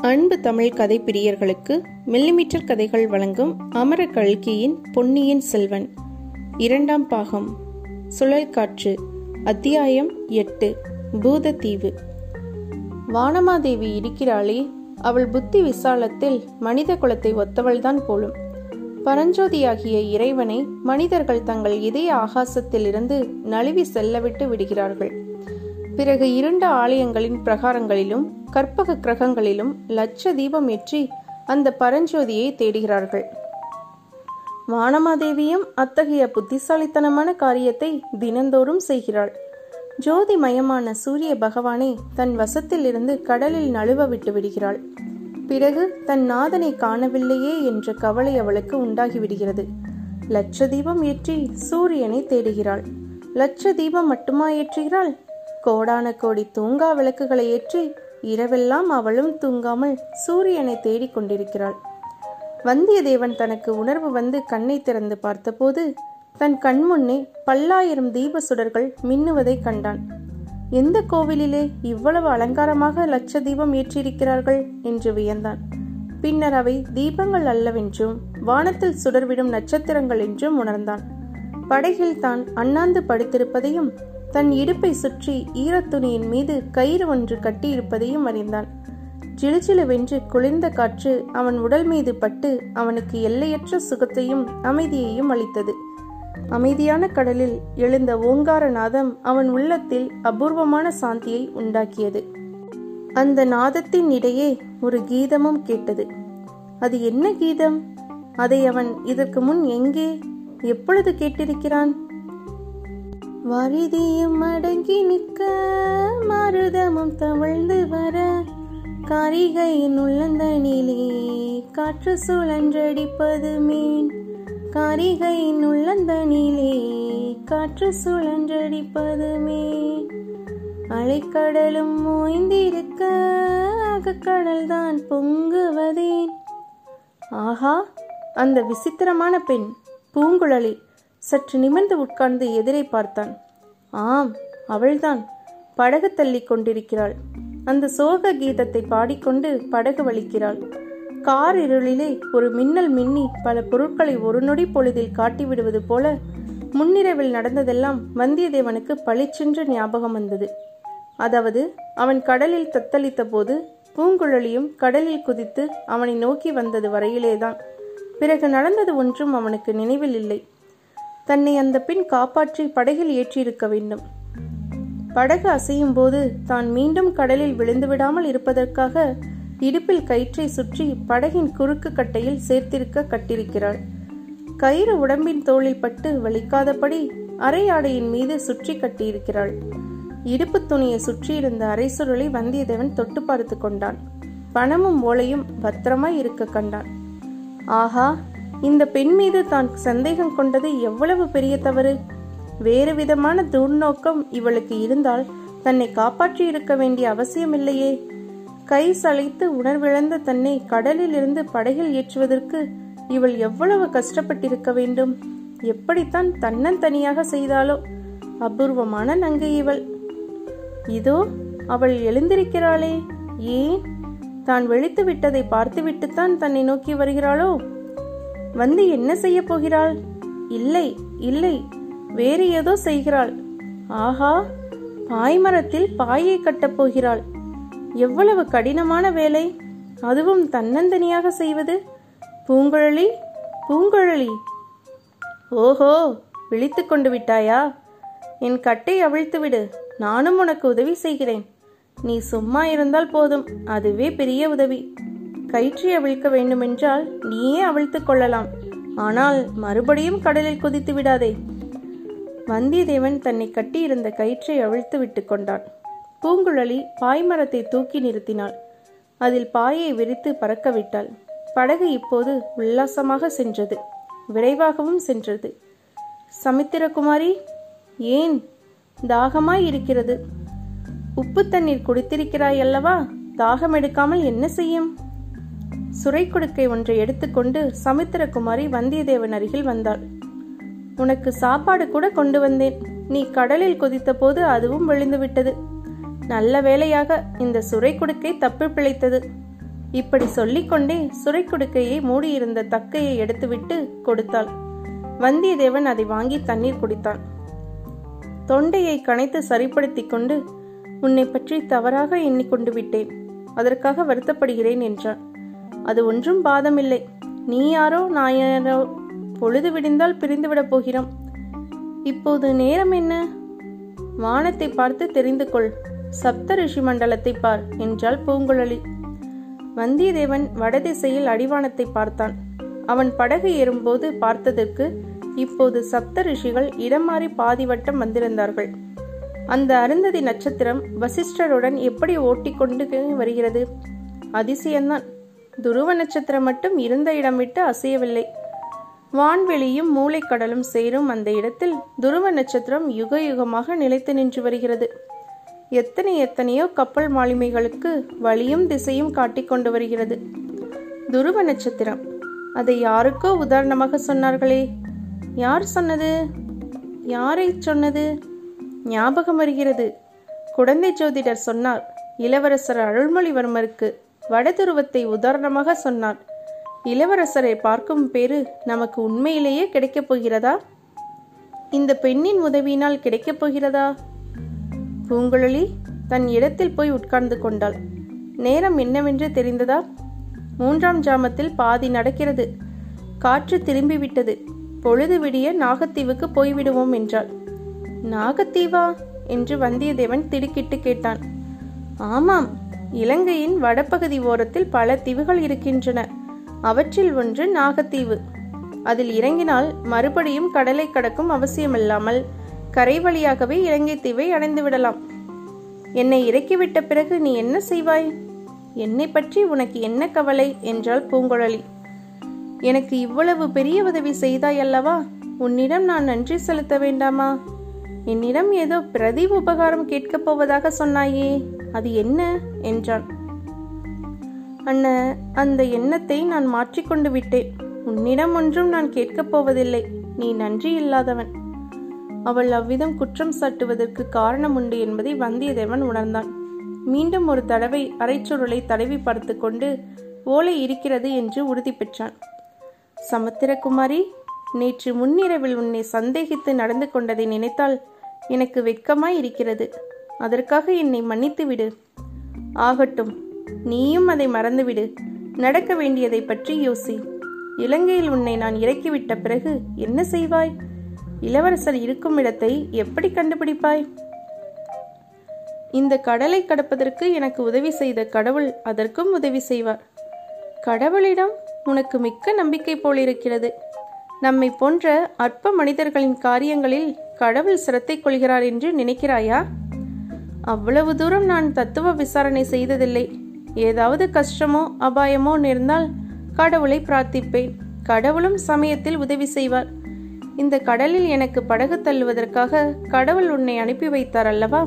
அன்பு தமிழ் கதை பிரியர்களுக்கு மில்லிமீட்டர் கதைகள் வழங்கும் அமர கல்கியின் பொன்னியின் செல்வன். இரண்டாம் பாகம். சுழல் காற்று. அத்தியாயம் எட்டு. பூதத்தீவு. வானமாதேவி இருக்கிறாளே அவள் புத்தி விசாலத்தில் மனித குலத்தை ஒத்தவள்தான் போலும். பரஞ்சோதியாகிய இறைவனை மனிதர்கள் தங்கள் இதய ஆகாசத்திலிருந்து நழுவி செல்லவிட்டு விடுகிறார்கள். பிறகு இருண்ட ஆலயங்களின் பிரகாரங்களிலும் கற்பக கிரகங்களிலும் லட்ச தீபம் ஏற்றி அந்த பரஞ்சோதியை தேடுகிறார்கள். வானமாதேவியும் அத்தகைய புத்திசாலித்தனமான காரியத்தை தினந்தோறும் செய்கிறாள். ஜோதிமயமான சூரிய பகவானை தன் வசத்திலிருந்து கடலில் நழுவ விட்டு விடுகிறாள். பிறகு தன் நாதனை காணவில்லையே என்ற கவலை அவளுக்கு உண்டாகிவிடுகிறது லட்ச தீபம் ஏற்றி சூரியனை தேடுகிறாள். லட்ச தீபம் மட்டுமா ஏற்றுகிறாள்? கோடான கோடி தூங்கா விளக்குகளை ஏற்றி இரவெல்லாம் அவளும் தூங்காமல் சூரியனை தேடிக் கொண்டிருக்கிறாள். வந்தியத்தேவன் தனக்கு உணர்வு வந்து கண்ணை திறந்து பார்த்தபோது தன் கண்முன்னே பல்லாயிரம் தீப சுடர்கள் மின்னுவதை கண்டான். எந்த கோவிலிலே இவ்வளவு அலங்காரமாக லட்ச தீபம் ஏற்றியிருக்கிறார்கள்? என்று வியந்தான். பின்னர் அவை தீபங்கள் அல்லவென்றும் வானத்தில் சுடர்விடும் நட்சத்திரங்கள் என்றும் உணர்ந்தான். படகில் தான் அண்ணாந்து படுத்திருப்பதையும் தன் இடுப்பை சுற்றி ஈரத்துணியின் மீது கயிறு ஒன்று கட்டியிருப்பதையும் அறிந்தான். ஜிலுஜிலுவென்று குளிர்ந்த காற்று அவன் உடல் மீது பட்டு அவனுக்கு எல்லையற்ற சுகத்தையும் அமைதியையும் அளித்தது. அமைதியான கடலில் எழுந்த ஓங்கார நாதம் அவன் உள்ளத்தில் அபூர்வமான சாந்தியை உண்டாக்கியது. அந்த நாதத்தின் இடையே ஒரு கீதமும் கேட்டது. அது என்ன கீதம்? அதை அவன் இதற்கு முன் எங்கே எப்பொழுது கேட்டிருக்கிறான்? வரிதியும் அடங்கி நிற்க மருதமும் தவழ்ந்து வர காரிகையின் உள்ளந்தனிலே காற்று சுழன்றடிப்பது மீன். காரிகையின் உள்ளந்தனிலே காற்று சுழன்றடிப்பது மீன். அலைக்கடலும் ஓய்ந்திருக்க அகக்கடல் தான் பொங்குவதேன். ஆஹா அந்த விசித்திரமான பெண் பூங்குழலி. சற்று நிமிர்ந்து உட்கார்ந்து எதிரை பார்த்தான். ஆம் அவள்தான் படகு தள்ளி கொண்டிருக்கிறாள். அந்த சோக கீதத்தை பாடிக்கொண்டு படகு வலிக்கிறாள். கார் இருளிலே ஒரு மின்னல் மின்னி பல பொருட்களை ஒரு நொடி பொழுதில் காட்டிவிடுவது போல முன்னிரவில் நடந்ததெல்லாம் வந்தியத்தேவனுக்கு பளிச்சென்று ஞாபகம் வந்தது. அதாவது அவன் கடலில் தத்தளித்த போது பூங்குழலியும் கடலில் குதித்து அவனை நோக்கி வந்தது வரையிலேதான். பிறகு நடந்தது ஒன்றும் அவனுக்கு நினைவில் இல்லை. தன்னை அந்த பெண் காப்பாற்றி படகில் ஏற்றியிருக்க வேண்டும். படகு அசையும் போது தான் மீண்டும் கடலில் விழுந்து விடாமல் இருப்பதற்காக இடுப்பில் கயிற்றை சுற்றி படகின் குறுக்கு கட்டையில் சேர்த்திருக்க கட்டிருக்கிறாள். கயிறு உடம்பின் தோளில் பட்டு வலிக்காதபடி அரை ஆடையின் மீது சுற்றி கட்டியிருக்கிறாள். இடுப்பு துணியை சுற்றியிருந்த அரை சுருளை வந்தியத்தேவன் தொட்டு பார்த்து கொண்டான். பணமும் ஓலையும் பத்திரமாய் இருக்க கண்டான். ஆஹா இந்த பெண் மீது தான் சந்தேகம் கொண்டது எவ்வளவு பெரிய தவறு? வேறு விதமான துர்நோக்கம் இவளுக்கு இருந்தால் தன்னை காப்பாற்றி இருக்க வேண்டிய அவசியமில்லையே கை சளைத்து உணர்விழந்த தன்னை கடலில் இருந்து படகில் ஏற்றுவதற்கு இவள் எவ்வளவு கஷ்டப்பட்டிருக்க வேண்டும்? எப்படித்தான் தன்னந்தனியாக செய்தாலோ? அபூர்வமான நங்கை இவள். இதோ அவள் எழுந்திருக்கிறாளே. ஏன்? தான் வெளித்து விட்டதை பார்த்துவிட்டுத்தான் தன்னை நோக்கி வருகிறாளோ? வந்து என்ன செய்ய போகிறாள்? இல்லை இல்லை வேறு ஏதோ செய்கிறாள். ஆஹா பாய்மரத்தில் பாயை கட்டப் போகிறாள். எவ்வளவு கடினமான வேலை. அதுவும் தன்னந்தனியாக செய்வது. பூங்குழலி பூங்குழலி. ஓஹோ விழித்து கொண்டு விட்டாயா? என் கட்டை அவிழ்த்து விடு. நானும் உனக்கு உதவி செய்கிறேன். நீ சும்மா இருந்தால் போதும். அதுவே பெரிய உதவி. கயிற்றை அவிழ்க்க வேண்டுமென்றால் நீயே அவிழ்த்துக் கொள்ளலாம். ஆனால் மறுபடியும் கடலில் குதித்து விடாதே. வந்தியத்தேவன் தன்னை கட்டியிருந்த கயிற்றை அவிழ்த்து விட்டு கொண்டான். பூங்குழலி பாய்மரத்தை தூக்கி நிறுத்தினாள். அதில் பாயை விரித்து பறக்கவிட்டாள். படகு இப்போது உல்லாசமாக சென்றது. விரைவாகவும் சென்றது. சமித்திரகுமாரி ஏன் தாகமாய் இருக்கிறது? உப்பு தண்ணீர் குடித்திருக்கிறாய் அல்லவா? தாகம் எடுக்காமல் என்ன செய்யும்? சுரை கொடுக்கை ஒன்றை எடுத்துக்கொண்டு சமுத்திரகுமாரி வந்தியத்தேவன் அருகில் வந்தாள். உனக்கு சாப்பாடு கூட கொண்டு வந்தேன். நீ கடலில் குதித்த போது அதுவும் விழுந்து விட்டது. நல்ல வேளையாக இந்த சுரை குடுக்கை தப்பி பிழைத்தது. இப்படி சொல்லிக்கொண்டே சுரை குடுக்கையை மூடியிருந்த தக்கையை எடுத்துவிட்டு கொடுத்தாள். வந்தியத்தேவன் அதை வாங்கி தண்ணீர் குடித்தான். தொண்டையை கனைத்து சரிப்படுத்திக் கொண்டு உன்னை பற்றி தவறாக எண்ணிக்கொண்டு விட்டேன். அதற்காக வருத்தப்படுகிறேன் என்றான். அது ஒன்றும் பாதமில்லை. நீ யாரோ நான் யாரோ? பொழுது விடிந்தால் பிரிந்துவிடப் போகிறோம். இப்போது நேரம் என்ன? வானத்தை பார்த்து தெரிந்து கொள். சப்த ரிஷி மண்டலத்தை பார் என்றாள் பூங்குழலி. வந்தியத்தேவன் வடதிசையில் அடிவானத்தை பார்த்தான். அவன் படகு ஏறும்போது பார்த்ததற்கு இப்போது சப்த ரிஷிகள் இடம் மாறி பாதி வட்டம் வந்திருந்தார்கள். அந்த அருந்ததி நட்சத்திரம் வசிஷ்டருடன் எப்படி ஓட்டிக்கொண்டு வருகிறது? அதிசயம்தான். துருவ நட்சத்திரம் மட்டும் இருந்த இடம் விட்டு அசையவில்லை. வான்வெளியும் மூளைக்கடலும் சேரும் அந்த இடத்தில் துருவ நட்சத்திரம் யுக யுகமாக நிலைத்து நின்று வருகிறது. எத்தனை எத்தனையோ கப்பல் மாலுமிகளுக்கு வழியும் திசையும் காட்டிக் கொண்டு வருகிறது. துருவ நட்சத்திரம். அதை யாருக்கோ உதாரணமாக சொன்னார்களே? யார் சொன்னது? யாரை சொன்னது? ஞாபகம் வருகிறது. குழந்தை ஜோதிடர் சொன்னார் இளவரசர் அருள்மொழிவர்மருக்கு வடதுருவத்தை உதாரணமாக சொன்னார் இளவரசரை பார்க்கும் பேரு நமக்கு உண்மையிலேயே கிடைக்கப் போகிறதா? இந்த பெண்ணின் உதவியினால் கிடைக்கப் போகிறதா? பூங்குழலி தன் இடத்தில் போய் உட்கார்ந்து கொண்டாள். நேரம் என்னவென்று தெரிந்ததா? மூன்றாம் ஜாமத்தில் பாதி நடக்கிறது. காற்று திரும்பிவிட்டது. பொழுது விடிய நாகத்தீவுக்கு போய்விடுவோம் என்றாள். நாகத்தீவா? என்று வந்தியத்தேவன் திடுக்கிட்டு கேட்டான். ஆமாம் இலங்கையின் வடபகுதி ஓரத்தில் பல தீவுகள் இருக்கின்றன. அவற்றில் ஒன்று நாகத்தீவு. அதில் இறங்கினால் மறுபடியும் கடலை கடக்கும் அவசியமில்லாமல் கரை வழியாகவே இலங்கை தீவை அடைந்து விடலாம். என்னை இறக்கிவிட்ட பிறகு நீ என்ன செய்வாய்? என்னை பற்றி உனக்கு என்ன கவலை? என்றாள் பூங்குழலி. எனக்கு இவ்வளவு பெரிய உதவி செய்தாய் அல்லவா? உன்னிடம் நான் நன்றி செலுத்த வேண்டாமா? என்னிடம் ஏதோ பிரதி உபகாரம் கேட்கப் போவதாக சொன்னாயே அது என்ன? என்றான். அண்ண அந்த எண்ணத்தை நான் மாற்றிக்கொண்டு விட்டேன். உன்னிடம் ஒன்றும் நான் கேட்கப் போவதில்லை. நீ நன்றி இல்லாதவன். அவள் அவ்விதம் குற்றம் சாட்டுவதற்கு காரணம் உண்டு என்பதை வந்தியத்தேவன் உணர்ந்தான். மீண்டும் ஒரு தடவை அரைச்சுருளை தடவி பார்த்து கொண்டு ஓலை இருக்கிறது என்று உறுதி பெற்றான். சமுத்திரகுமாரி நேற்று முன்னிரவில் உன்னை சந்தேகித்து நடந்து கொண்டதை நினைத்தால் எனக்கு வெட்கமாய் இருக்கிறது அதற்காக என்னை மன்னித்து விடு ஆகட்டும் நீயும் அதை மறந்துவிடு. நடக்க வேண்டியதை பற்றி யோசி. இலங்கையில் உன்னை நான் இறக்கிவிட்ட பிறகு என்ன செய்வாய்? இளவரசர் இருக்கும் இடத்தை எப்படி கண்டுபிடிப்பாய்? இந்த கடலை கடப்பதற்கு எனக்கு உதவி செய்த கடவுள் அதற்கும் உதவி செய்வார். கடவுளிடம் உனக்கு மிக்க நம்பிக்கை போலிருக்கிறது. நம்மை போன்ற அற்ப மனிதர்களின் காரியங்களில் கடவுள் சிரத்தை கொள்கிறார் என்று நினைக்கிறாயா? அவ்வளவு தூரம் நான் தத்துவ விசாரணை செய்ததில்லை. ஏதாவது கஷ்டமோ அபாயமோ நேர்ந்தால் கடவுளை பிரார்த்திப்பேன். கடவுளும் சமயத்தில் உதவி செய்வார். இந்த கடலில் எனக்கு படகு தள்ளுவதற்காக கடவுள் உன்னை அனுப்பி வைத்தார் அல்லவா?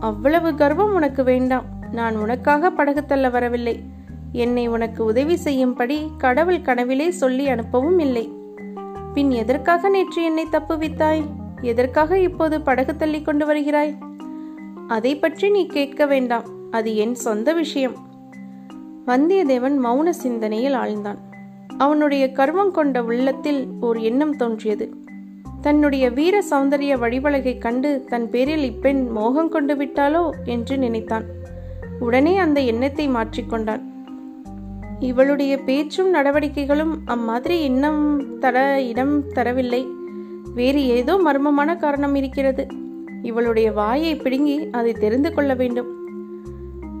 அவ்வளவு கர்வம் உனக்கு வேண்டாம். நான் உனக்காக படகு தள்ள வரவில்லை. என்னை உனக்கு உதவி செய்யும்படி கடவுள் கனவிலே சொல்லி அனுப்பவும் இல்லை. பின் எதற்காக நேற்று என்னை தப்புவித்தாய் எதற்காக இப்போது படகு தள்ளி கொண்டு வருகிறாய்? அதை பற்றி நீ கேட்க வேண்டாம். அது என் சொந்த விஷயம். வந்தியத்தேவன் மௌன சிந்தனையில் ஆழ்ந்தான். அவனுடைய கர்வம் கொண்ட உள்ளத்தில் ஓர் எண்ணம் தோன்றியது. தன்னுடைய வீர சௌந்தரிய வழிவழகை கண்டு தன் பேரில் இப்பெண் மோகம் கொண்டு விட்டாளோ என்று நினைத்தான். உடனே அந்த எண்ணத்தை மாற்றிக்கொண்டான் இவளுடைய பேச்சும் நடவடிக்கைகளும் அம்மாதிரி இன்னும் தர இடம் தரவில்லை. வேறு ஏதோ மர்மமான காரணம் இருக்கிறது. இவளுடைய வாயை பிடுங்கி அதை தெரிந்து கொள்ள வேண்டும்.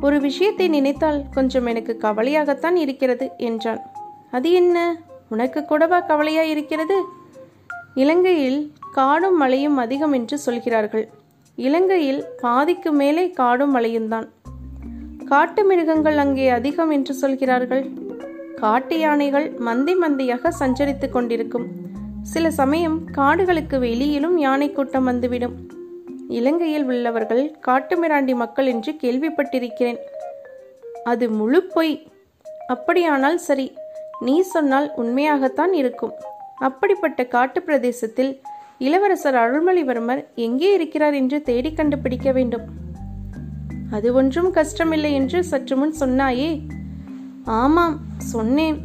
ஒரு விஷயத்தை நினைத்தால் கொஞ்சம் எனக்கு கவலையாகத்தான் இருக்கிறது என்றான். அது என்ன? உனக்கு கூடவா கவலையா இருக்கிறது? இலங்கையில் காடும் மலையும் அதிகம் என்று சொல்கிறார்கள். இலங்கையில் பாதிக்கு மேலே காடும் மலையும்தான் காட்டு மிருகங்கள் அங்கே அதிகம் என்று சொல்கிறார்கள். காட்டு யானைகள் மந்தி மந்தியாக சஞ்சரித்துக் கொண்டிருக்கும். சில சமயம் காடுகளுக்கு வெளியிலும் யானை கூட்டம் வந்துவிடும். இலங்கையில் உள்ளவர்கள் காட்டுமிராண்டி மக்கள் என்று கேள்விப்பட்டிருக்கிறேன். அது முழு பொய். அப்படியானால் சரி நீ சொன்னால் உண்மையாகத்தான் இருக்கும். அப்படிப்பட்ட காட்டு பிரதேசத்தில் இளவரசர் அருள்மொழிவர்மர் எங்கே இருக்கிறார் என்று தேடி கண்டுபிடிக்க வேண்டும். அது ஒன்றும் கஷ்டமில்லை என்று சற்று முன் சொன்னாயே. ஆமாம் சொன்னேன்.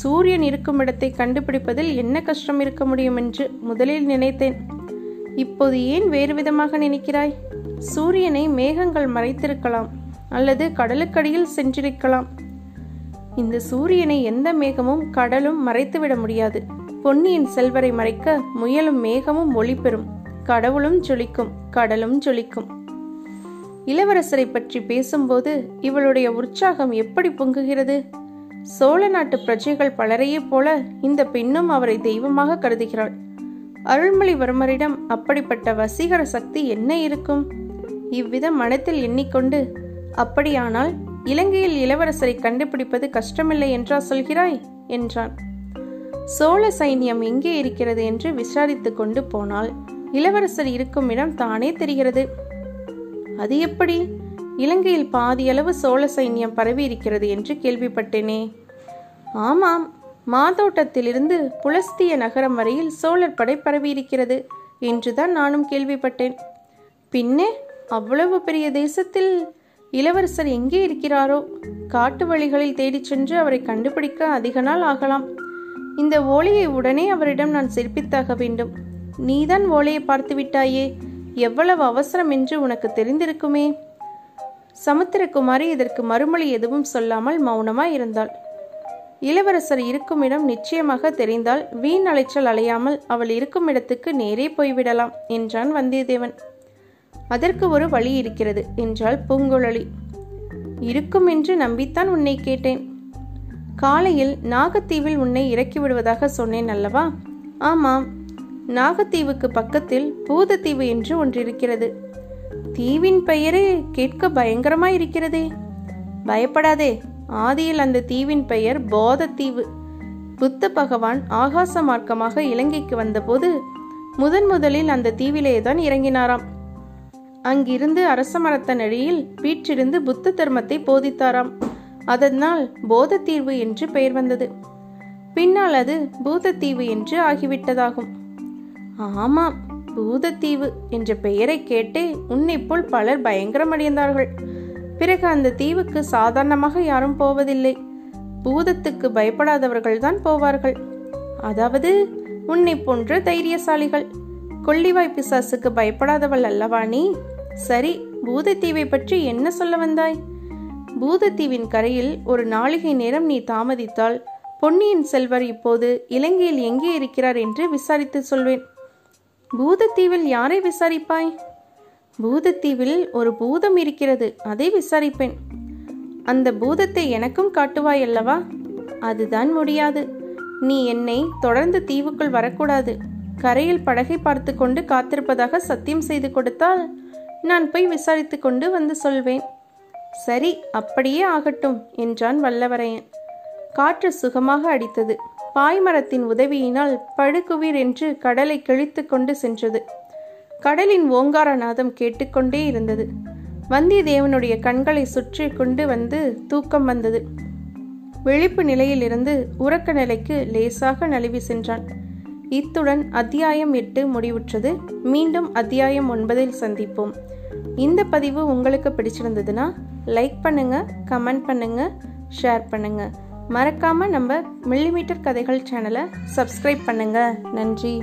சூரியன் இருக்கும் இடத்தை கண்டுபிடிப்பதில் என்ன கஷ்டம் இருக்க முடியும் என்று முதலில் நினைத்தேன். இப்போது ஏன் வேறு விதமாக நினைக்கிறாய்? சூரியனை மேகங்கள் மறைத்திருக்கலாம் அல்லது கடலுக்கடியில் சென்றிருக்கலாம். இந்த சூரியனை எந்த மேகமும் கடலும் மறைத்துவிட முடியாது. பொன்னியின் செல்வரை மறைக்க முயலும் மேகமும் ஒளி பெறும். கடவுளும் ஜொலிக்கும் கடலும் ஜொலிக்கும். இளவரசரை பற்றி பேசும்போது இவளுடைய உற்சாகம் எப்படி பொங்குகிறது? சோழ நாட்டு பிரஜைகள் பலரையே போல இந்த பெண்ணும் அவரை தெய்வமாக கருதுகிறாள். அருள்மொழிவர்மரிடம் அப்படிப்பட்ட வசீகர சக்தி என்ன இருக்கும்? இவ்விதம் மனத்தில் எண்ணிக்கொண்டு அப்படியானால் இலங்கையில் இளவரசரை கண்டுபிடிப்பது கஷ்டமில்லை என்றா சொல்கிறாய்? என்றான். சோழ சைன்யம் எங்கே இருக்கிறது என்று விசாரித்து கொண்டு போனால் இளவரசர் இருக்கும் இடம் தானே தெரிகிறது? அது எப்படி? இலங்கையில் பாதியளவு சோழ சைன்யம் பரவி இருக்கிறது என்று கேள்விப்பட்டேனே. ஆமாம் மாதோட்டத்திலிருந்து புலஸ்திய நகரம் வரையில் சோழர் படை பரவியிருக்கிறது என்றுதான் நானும் கேள்விப்பட்டேன். பின்னே அவ்வளவு பெரிய தேசத்தில் இளவரசர் எங்கே இருக்கிறாரோ? காட்டு வழிகளில் தேடிச் சென்று அவரை கண்டுபிடிக்க அதிக நாள் ஆகலாம். இந்த ஓலையை உடனே அவரிடம் நான் சிற்பித்தாக வேண்டும். நீதான் ஓலையை பார்த்து விட்டாயே எவ்வளவு அவசரம் என்று உனக்கு தெரிந்திருக்குமே. சமுத்திரகுமாரி இதற்கு மறுமொழி எதுவும் சொல்லாமல் மௌனமாய் இருந்தாள். இளவரசர் இருக்கும் இடம் நிச்சயமாக தெரிந்தால் வீண் அலைச்சல் அலையாமல் அவள் இருக்கும் இடத்துக்கு நேரே போய்விடலாம் என்றான் வந்தியத்தேவன். அதற்கு ஒரு வழி இருக்கிறது என்றாள் பூங்குழலி. இருக்கும் என்று நம்பித்தான் உன்னை கேட்டேன். காலையில் நாகத்தீவில் உன்னை இறக்கி விடுவதாக சொன்னேன் அல்லவா? ஆமாம். நாகத்தீவுக்கு பக்கத்தில் பூதத்தீவு என்று ஒன்று இருக்கிறது. தீவின் பெயரே கேட்க பயங்கரமா இருக்கிறதே பயப்படாதே ஆதியில் அந்த தீவின் பெயர் போதத்தீவு. புத்த பகவான் ஆகாச மார்க்கமாக இலங்கைக்கு வந்தபோது முதன் முதலில் அந்த தீவிலே தான் இறங்கினாராம். அங்கிருந்து அரச மரத்தனடியில் வீற்றிருந்து புத்த தர்மத்தை போதித்தாராம். அதனால் போதத்தீவு என்று பெயர் வந்தது. பின்னால் அது பூதத்தீவு என்று ஆகிவிட்டதாகும். ஆமாம் பூதத்தீவு என்ற பெயரை கேட்டே உன்னை போல் பலர் பயங்கரமடைந்தார்கள். பிறகு அந்த தீவுக்கு சாதாரணமாக யாரும் போவதில்லை. பூதத்துக்கு பயப்படாதவர்கள் தான் போவார்கள். அதாவது உன்னை போன்ற தைரியசாலிகள். கொள்ளிவாய் பிசாசுக்கு பயப்படாதவள் அல்லவா நீ? சரி பூதத்தீவை பற்றி என்ன சொல்ல வந்தாய்? பூதத்தீவின் கரையில் ஒரு நாளிகை நேரம் நீ தாமதித்தால் பொன்னியின் செல்வர் இப்போது இலங்கையில் எங்கே இருக்கிறார் என்று விசாரித்து சொல்வேன். பூதத்தீவில் யாரை விசாரிப்பாய்? பூதத்தீவில் ஒரு பூதம் இருக்கிறது அதை விசாரிப்பேன். அந்த பூதத்தை எனக்கும் காட்டுவாய் அல்லவா? அதுதான் முடியாது. நீ என்னை தொடர்ந்து தீவுக்குள் வரக்கூடாது. கரையில் படகை பார்த்து கொண்டு காத்திருப்பதாக சத்தியம் செய்து கொடுத்தால் நான் போய் விசாரித்து கொண்டு வந்து சொல்வேன். சரி அப்படியே ஆகட்டும் என்றான் வல்லவரையன். காற்று சுகமாக அடித்தது. பாய்மரத்தின் உதவியினால் படுகுவீர் என்று கடலை கிழித்து கொண்டு சென்றது. கடலின் ஓங்கார நாதம் கேட்டுக்கொண்டே இருந்தது. வந்தியத்தேவனுடைய கண்களை சுற்றி கொண்டு வந்து தூக்கம் வந்தது. விழிப்பு நிலையிலிருந்து உறக்க நிலைக்கு லேசாக நழுவி சென்றான். இத்துடன் அத்தியாயம் எட்டு முடிவுற்றது. மீண்டும் அத்தியாயம் ஒன்பதில் சந்திப்போம். இந்த பதிவு உங்களுக்கு பிடிச்சிருந்ததுன்னா லைக் பண்ணுங்க கமெண்ட் பண்ணுங்க ஷேர் பண்ணுங்கள் மறக்காம நம்ம மில்லிமீட்டர் கதைகள் சேனலை சப்ஸ்கிரைப் பண்ணுங்க. நன்றி.